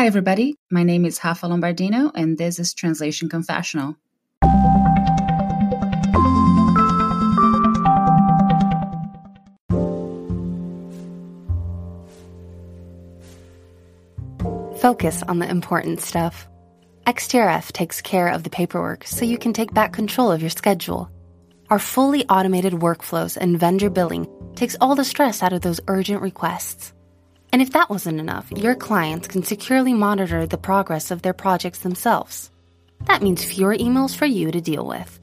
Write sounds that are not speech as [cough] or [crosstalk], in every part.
Hi, everybody. My name is Rafa Lombardino, and this is Translation Confessional. Focus on the important stuff. XTRF takes care of the paperwork so you can take back control of your schedule. Our fully automated workflows and vendor billing takes all the stress out of those urgent requests. And if that wasn't enough, your clients can securely monitor the progress of their projects themselves. That means fewer emails for you to deal with.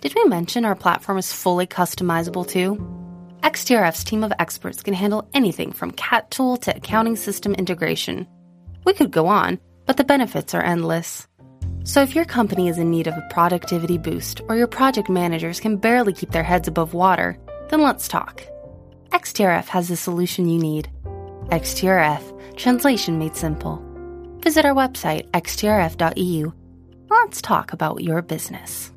Did we mention our platform is fully customizable too? XTRF's team of experts can handle anything from CAT tool to accounting system integration. We could go on, but the benefits are endless. So if your company is in need of a productivity boost or your project managers can barely keep their heads above water, then let's talk. XTRF has the solution you need. XTRF, translation made simple. Visit our website, xtrf.eu. Let's talk about your business.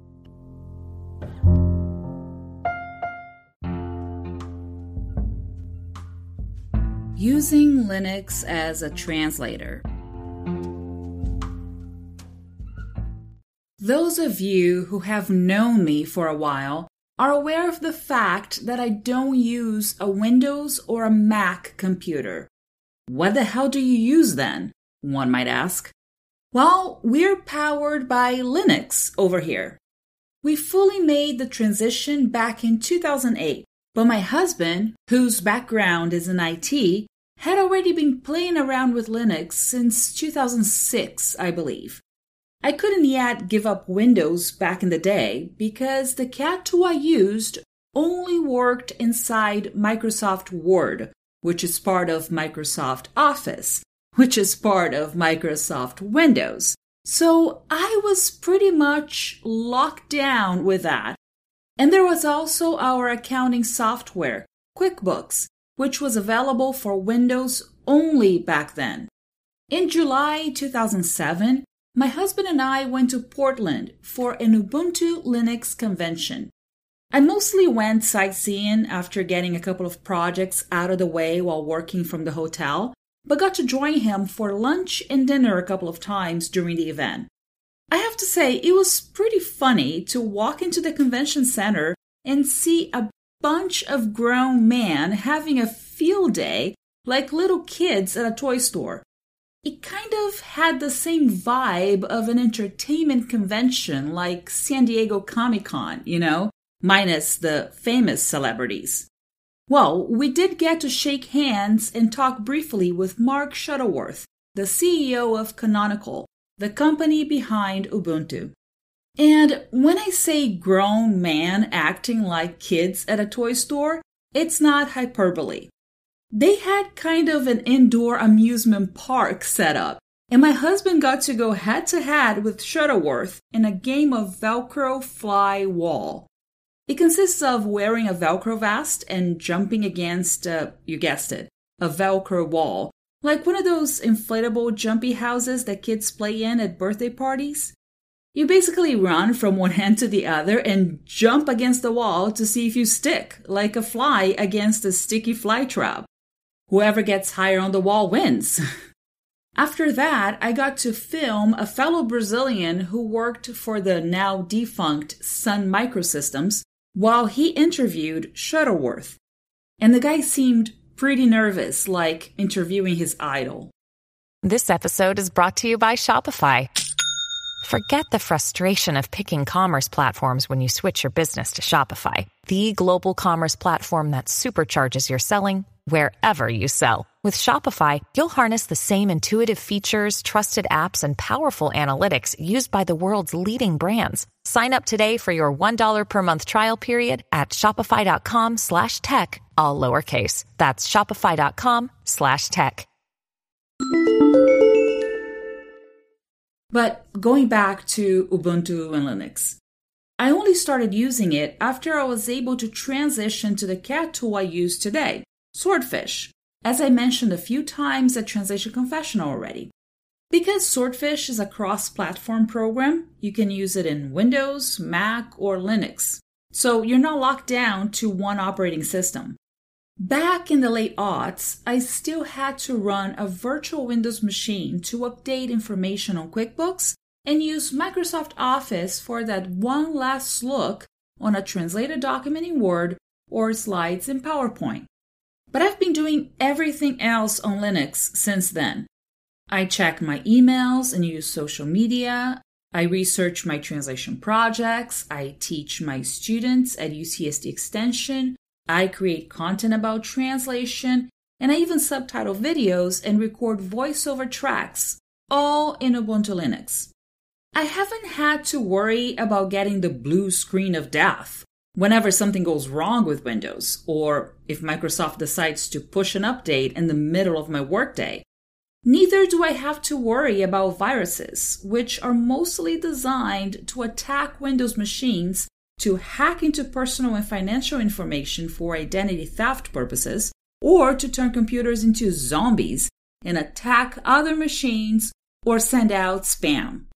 Using Linux as a translator. Those of you who have known me for a while are aware of the fact that I don't use a Windows or a Mac computer. What the hell do you use then? One might ask. Well, we're powered by Linux over here. We fully made the transition back in 2008, but my husband, whose background is in IT, had already been playing around with Linux since 2006, I believe. I couldn't yet give up Windows back in the day because the CAT tool I used only worked inside Microsoft Word, which is part of Microsoft Office, which is part of Microsoft Windows. So I was pretty much locked down with that. And there was also our accounting software, QuickBooks, which was available for Windows only back then. In July 2007, my husband and I went to Portland for an Ubuntu Linux convention. I mostly went sightseeing after getting a couple of projects out of the way while working from the hotel, but got to join him for lunch and dinner a couple of times during the event. I have to say, it was pretty funny to walk into the convention center and see a bunch of grown men having a field day like little kids at a toy store it kind of had the same vibe of an entertainment convention like San Diego Comic Con, you know, minus the famous celebrities. Well, we did get to shake hands and talk briefly with Mark Shuttleworth, the CEO of Canonical, the company behind Ubuntu. And when I say grown man acting like kids at a toy store, it's not hyperbole they had kind of an indoor amusement park set up, and my husband got to go head to head with Shuttleworth in a game of Velcro fly wall. It consists of wearing a Velcro vest and jumping against, uh, you guessed it, a Velcro wall, like one of those inflatable jumpy houses that kids play in at birthday parties. You basically run from one [laughs] end to the other and jump against the wall to see if you stick, like a fly against a sticky fly trap. Whoever gets higher on the wall wins. [laughs] After that, I got to film a fellow Brazilian who worked for the now defunct Sun Microsystems while he interviewed Shuttleworth. And the guy seemed pretty nervous, like interviewing his idol. This episode is brought to you by Shopify. Forget the frustration of picking commerce platforms when you switch your business to Shopify, the global commerce platform that supercharges your selling wherever you sell. With Shopify, you'll harness the same intuitive features, trusted apps, and powerful analytics used by the world's leading brands. Sign up today for your $1 per month trial period at shopify.com slash tech, all lowercase. That's shopify.com slash tech. But going back to Ubuntu and Linux, I only started using it after I was able to transition to the CAT tool I use today. Swordfish, as I mentioned a few times at Translation Confessional already. Because Swordfish is a cross platform program, you can use it in Windows, Mac, or Linux. So you're not locked down to one operating system. Back in the late aughts, I still had to run a virtual Windows machine to update information on QuickBooks and use Microsoft Office for that one last look on a translated document in Word or slides in PowerPoint. But I've been doing everything else on Linux since then. I check my emails and use social media. I research my translation projects. I teach my students at UCSD Extension. I create content about translation. And I even subtitle videos and record voiceover tracks, all in Ubuntu Linux. I haven't had to worry about getting the blue screen of death whenever something goes wrong with Windows, or if Microsoft decides to push an update in the middle of my workday. Neither do I have to worry about viruses, which are mostly designed to attack Windows machines to hack into personal and financial information for identity theft purposes, or to turn computers into zombies and attack other machines or send out spam.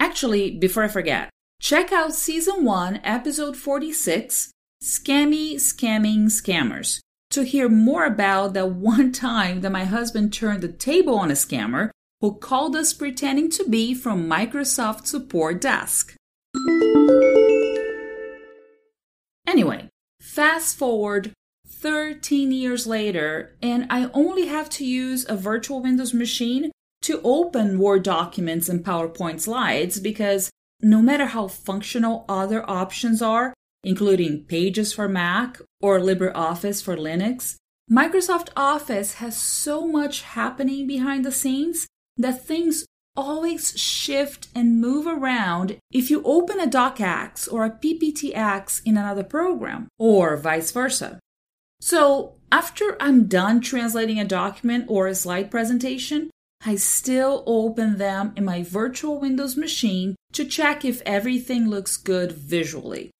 Actually, before I forget, check out season 1, episode 46 Scammy Scamming Scammers to hear more about that one time that my husband turned the table on a scammer who called us pretending to be from Microsoft support desk. Anyway, fast forward 13 years later, and I only have to use a virtual Windows machine to open Word documents and PowerPoint slides because no matter how functional other options are, including Pages for Mac or LibreOffice for Linux, Microsoft Office has so much happening behind the scenes that things always shift and move around if you open a DocX or a PPTX in another program, or vice versa. So, after I'm done translating a document or a slide presentation, I still open them in my virtual Windows machine to check if everything looks good visually.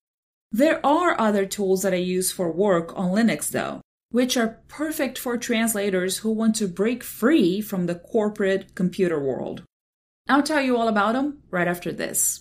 There are other tools that I use for work on Linux though, which are perfect for translators who want to break free from the corporate computer world. I'll tell you all about them right after this.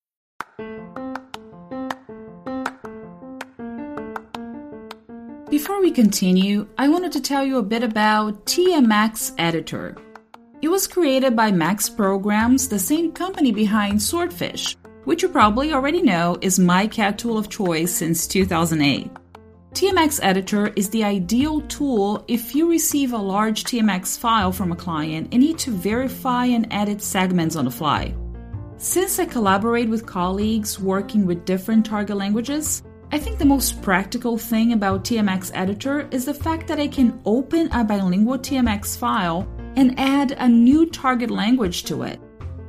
Before we continue, I wanted to tell you a bit about TMX Editor. It was created by Max Programs, the same company behind Swordfish, which you probably already know is my CAT tool of choice since 2008. TMX Editor is the ideal tool if you receive a large TMX file from a client and need to verify and edit segments on the fly. Since I collaborate with colleagues working with different target languages, I think the most practical thing about TMX Editor is the fact that I can open a bilingual TMX file and add a new target language to it.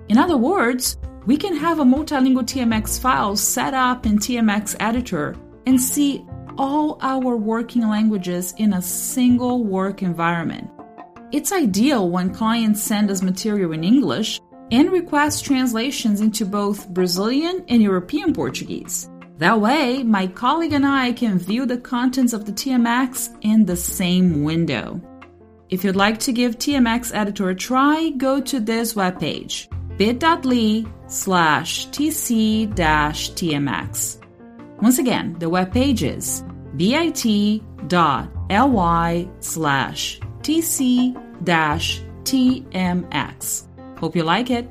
In other words, we can have a multilingual TMX file set up in TMX Editor and see all our working languages in a single work environment. It's ideal when clients send us material in English and request translations into both Brazilian and European Portuguese. That way, my colleague and I can view the contents of the TMX in the same window. If you'd like to give TMX Editor a try, go to this webpage bit.ly slash tc tmx. Once again, the webpage is bit.ly slash tc tmx. Hope you like it.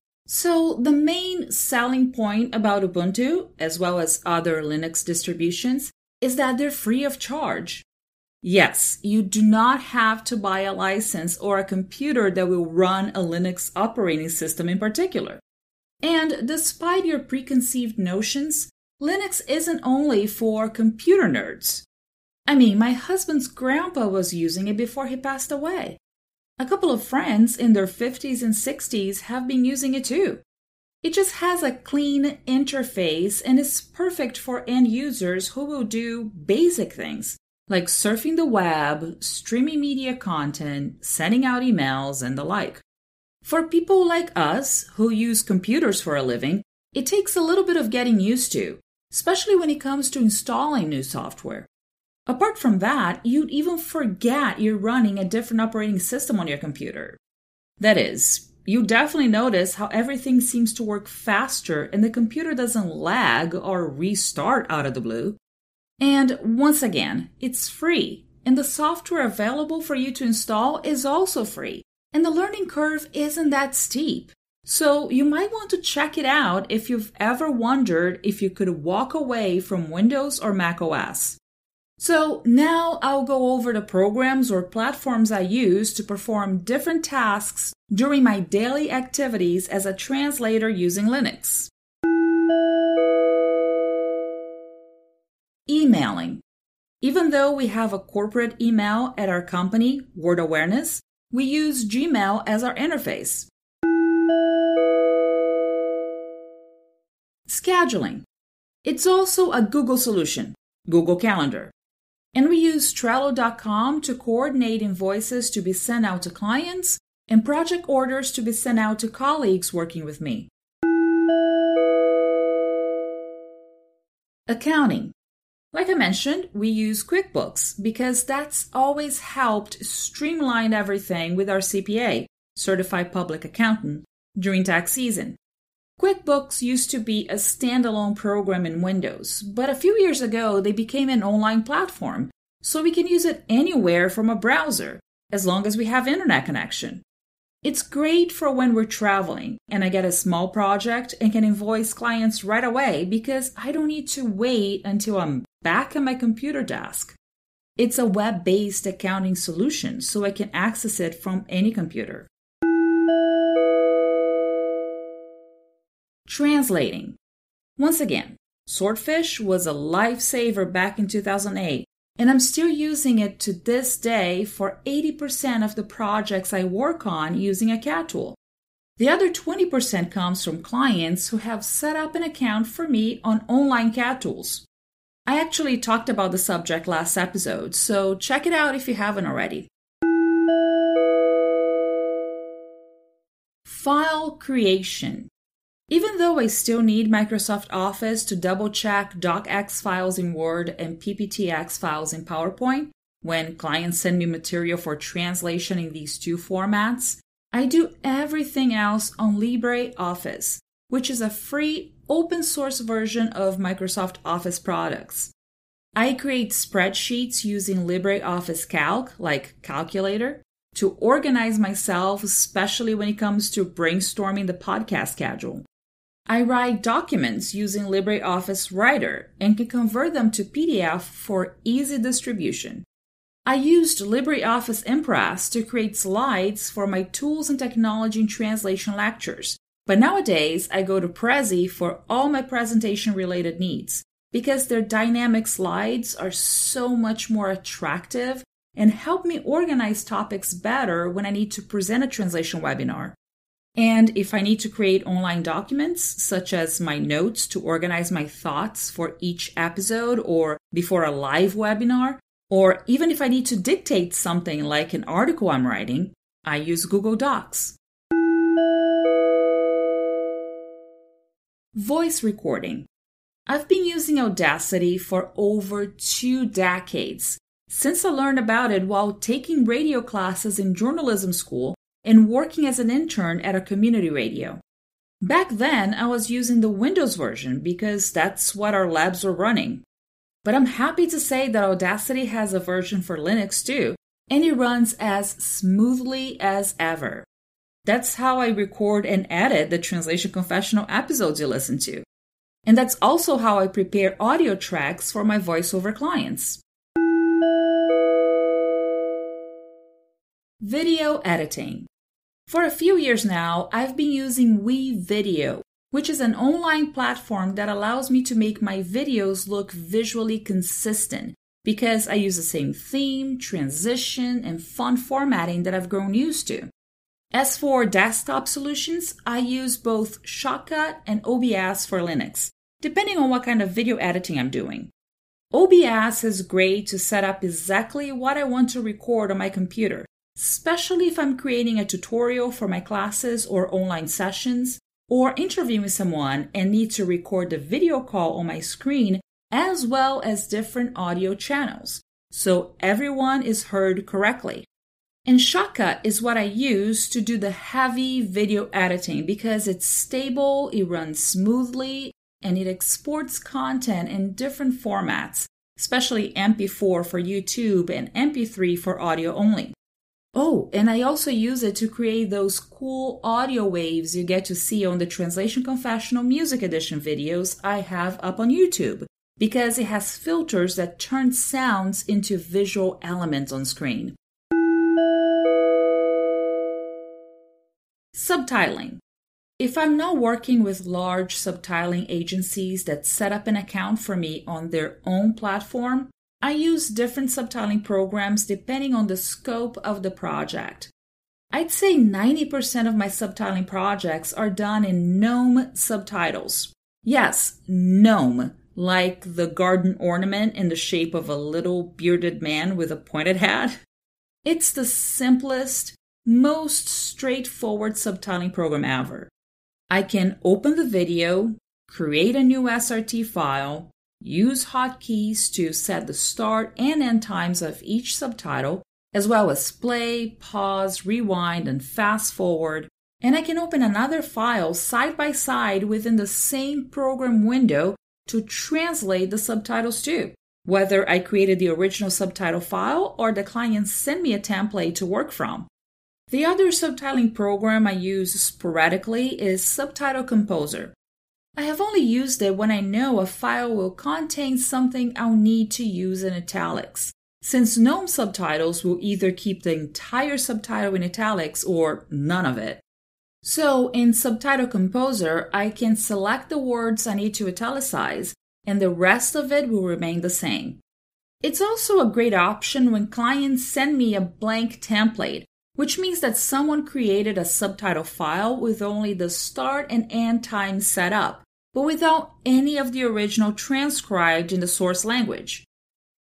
So, the main selling point about Ubuntu, as well as other Linux distributions, is that they're free of charge. Yes, you do not have to buy a license or a computer that will run a Linux operating system in particular. And despite your preconceived notions, Linux isn't only for computer nerds. I mean, my husband's grandpa was using it before he passed away. A couple of friends in their 50s and 60s have been using it too. It just has a clean interface and is perfect for end users who will do basic things like surfing the web, streaming media content, sending out emails, and the like. For people like us who use computers for a living, it takes a little bit of getting used to, especially when it comes to installing new software. Apart from that, you'd even forget you're running a different operating system on your computer. That is, you definitely notice how everything seems to work faster and the computer doesn't lag or restart out of the blue. And once again, it's free, and the software available for you to install is also free and the learning curve isn't that steep. So you might want to check it out if you've ever wondered if you could walk away from Windows or Mac OS. So now I'll go over the programs or platforms I use to perform different tasks during my daily activities as a translator using Linux. Emailing. Even though we have a corporate email at our company, Word Awareness, we use Gmail as our interface. Scheduling. It's also a Google solution, Google Calendar. And we use Trello.com to coordinate invoices to be sent out to clients and project orders to be sent out to colleagues working with me. Accounting. Like I mentioned, we use QuickBooks because that's always helped streamline everything with our CPA, Certified Public Accountant, during tax season. QuickBooks used to be a standalone program in Windows, but a few years ago they became an online platform, so we can use it anywhere from a browser, as long as we have internet connection. It's great for when we're traveling and I get a small project and can invoice clients right away because I don't need to wait until I'm back at my computer desk. It's a web based accounting solution, so I can access it from any computer. Translating. Once again, Swordfish was a lifesaver back in 2008, and I'm still using it to this day for 80% of the projects I work on using a CAT tool. The other 20% comes from clients who have set up an account for me on online CAT tools. I actually talked about the subject last episode, so check it out if you haven't already. File creation. Even though I still need Microsoft Office to double check DocX files in Word and PPTX files in PowerPoint, when clients send me material for translation in these two formats, I do everything else on LibreOffice, which is a free open source version of Microsoft Office products. I create spreadsheets using LibreOffice Calc, like Calculator, to organize myself, especially when it comes to brainstorming the podcast schedule. I write documents using LibreOffice Writer and can convert them to PDF for easy distribution. I used LibreOffice Impress to create slides for my tools and technology and translation lectures, but nowadays, I go to Prezi for all my presentation related needs because their dynamic slides are so much more attractive and help me organize topics better when I need to present a translation webinar. And if I need to create online documents, such as my notes to organize my thoughts for each episode or before a live webinar, or even if I need to dictate something like an article I'm writing, I use Google Docs. Voice recording. I've been using Audacity for over two decades, since I learned about it while taking radio classes in journalism school and working as an intern at a community radio. Back then, I was using the Windows version because that's what our labs were running. But I'm happy to say that Audacity has a version for Linux too, and it runs as smoothly as ever. That's how I record and edit the Translation Confessional episodes you listen to. And that's also how I prepare audio tracks for my voiceover clients. Video editing. For a few years now, I've been using WeVideo, which is an online platform that allows me to make my videos look visually consistent because I use the same theme, transition, and font formatting that I've grown used to. As for desktop solutions, I use both Shotcut and OBS for Linux, depending on what kind of video editing I'm doing. OBS is great to set up exactly what I want to record on my computer, especially if I'm creating a tutorial for my classes or online sessions, or interviewing someone and need to record the video call on my screen as well as different audio channels, so everyone is heard correctly. And Shotcut is what I use to do the heavy video editing because it's stable, it runs smoothly, and it exports content in different formats, especially MP4 for YouTube and MP3 for audio only. Oh, and I also use it to create those cool audio waves you get to see on the Translation Confessional Music Edition videos I have up on YouTube, because it has filters that turn sounds into visual elements on screen. Subtitling. If I'm not working with large subtitling agencies that set up an account for me on their own platform, I use different subtitling programs depending on the scope of the project. I'd say 90% of my subtitling projects are done in GNOME subtitles. Yes, GNOME, like the garden ornament in the shape of a little bearded man with a pointed hat. It's the simplest, most straightforward subtitling program ever. I can open the video, create a new SRT file, use hotkeys to set the start and end times of each subtitle, as well as play, pause, rewind, and fast forward. And I can open another file side by side within the same program window to translate the subtitles too, whether I created the original subtitle file or the client sent me a template to work from. The other subtitling program I use sporadically is Subtitle Composer. I have only used it when I know a file will contain something I'll need to use in italics, since GNOME subtitles will either keep the entire subtitle in italics or none of it. So in Subtitle Composer, I can select the words I need to italicize, and the rest of it will remain the same. It's also a great option when clients send me a blank template which means that someone created a subtitle file with only the start and end time set up, but without any of the original transcribed in the source language.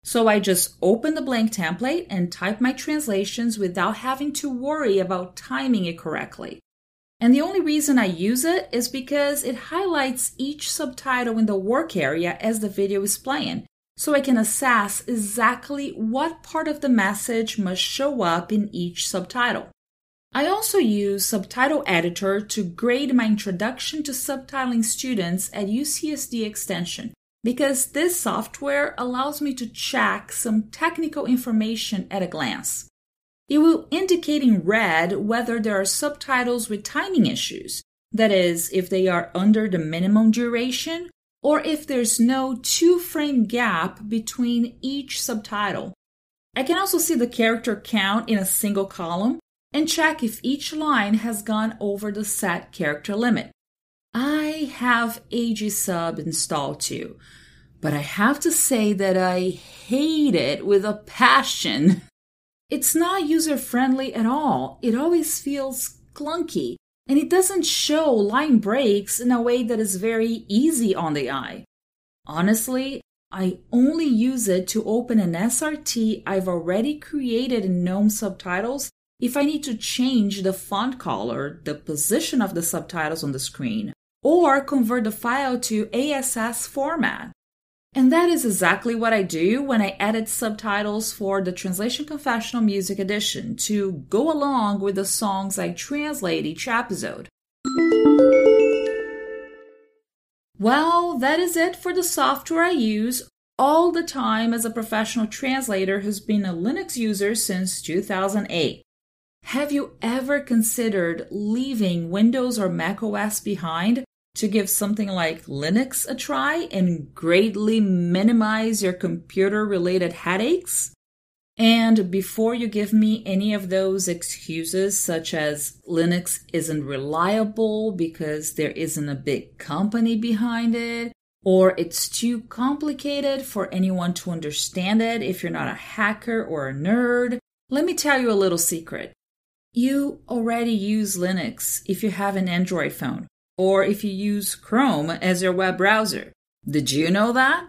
So I just open the blank template and type my translations without having to worry about timing it correctly. And the only reason I use it is because it highlights each subtitle in the work area as the video is playing, so I can assess exactly what part of the message must show up in each subtitle. I also use Subtitle Editor to grade my introduction to subtitling students at UCSD Extension because this software allows me to check some technical information at a glance. It will indicate in red whether there are subtitles with timing issues, that is, if they are under the minimum duration or if there's no two frame gap between each subtitle. I can also see the character count in a single column and check if each line has gone over the set character limit. I have Aegisub installed too, but I have to say that I hate it with a passion. [laughs] It's not user friendly at all. It always feels clunky and it doesn't show line breaks in a way that is very easy on the eye. Honestly, I only use it to open an SRT I've already created in GNOME subtitles if I need to change the font color, the position of the subtitles on the screen, or convert the file to ASS format. And that is exactly what I do when I edit subtitles for the Translation Confessional Music Edition to go along with the songs I translate each episode. Well, that is it for the software I use all the time as a professional translator who's been a Linux user since 2008. Have you ever considered leaving Windows or Mac OS behind to give something like Linux a try and greatly minimize your computer related headaches? And before you give me any of those excuses, such as Linux isn't reliable because there isn't a big company behind it, or it's too complicated for anyone to understand it if you're not a hacker or a nerd, let me tell you a little secret. You already use Linux if you have an Android phone, or if you use Chrome as your web browser. Did you know that?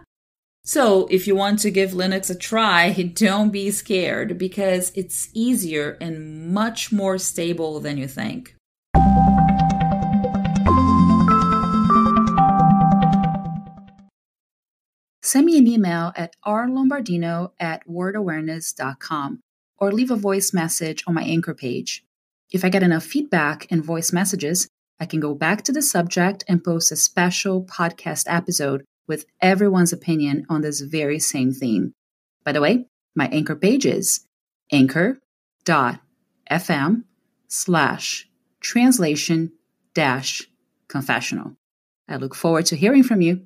So, if you want to give Linux a try, [laughs] don't be scared because it's easier and much more stable than you think. Send me an email at rlombardino at wordawareness.com or leave a voice message on my anchor page. If I get enough feedback and voice messages, I can go back to the subject and post a special podcast episode with everyone's opinion on this very same theme. By the way, my anchor page is anchor.fm slash translation dash confessional. I look forward to hearing from you.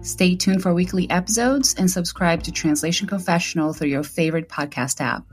Stay tuned for weekly episodes and subscribe to Translation Confessional through your favorite podcast app.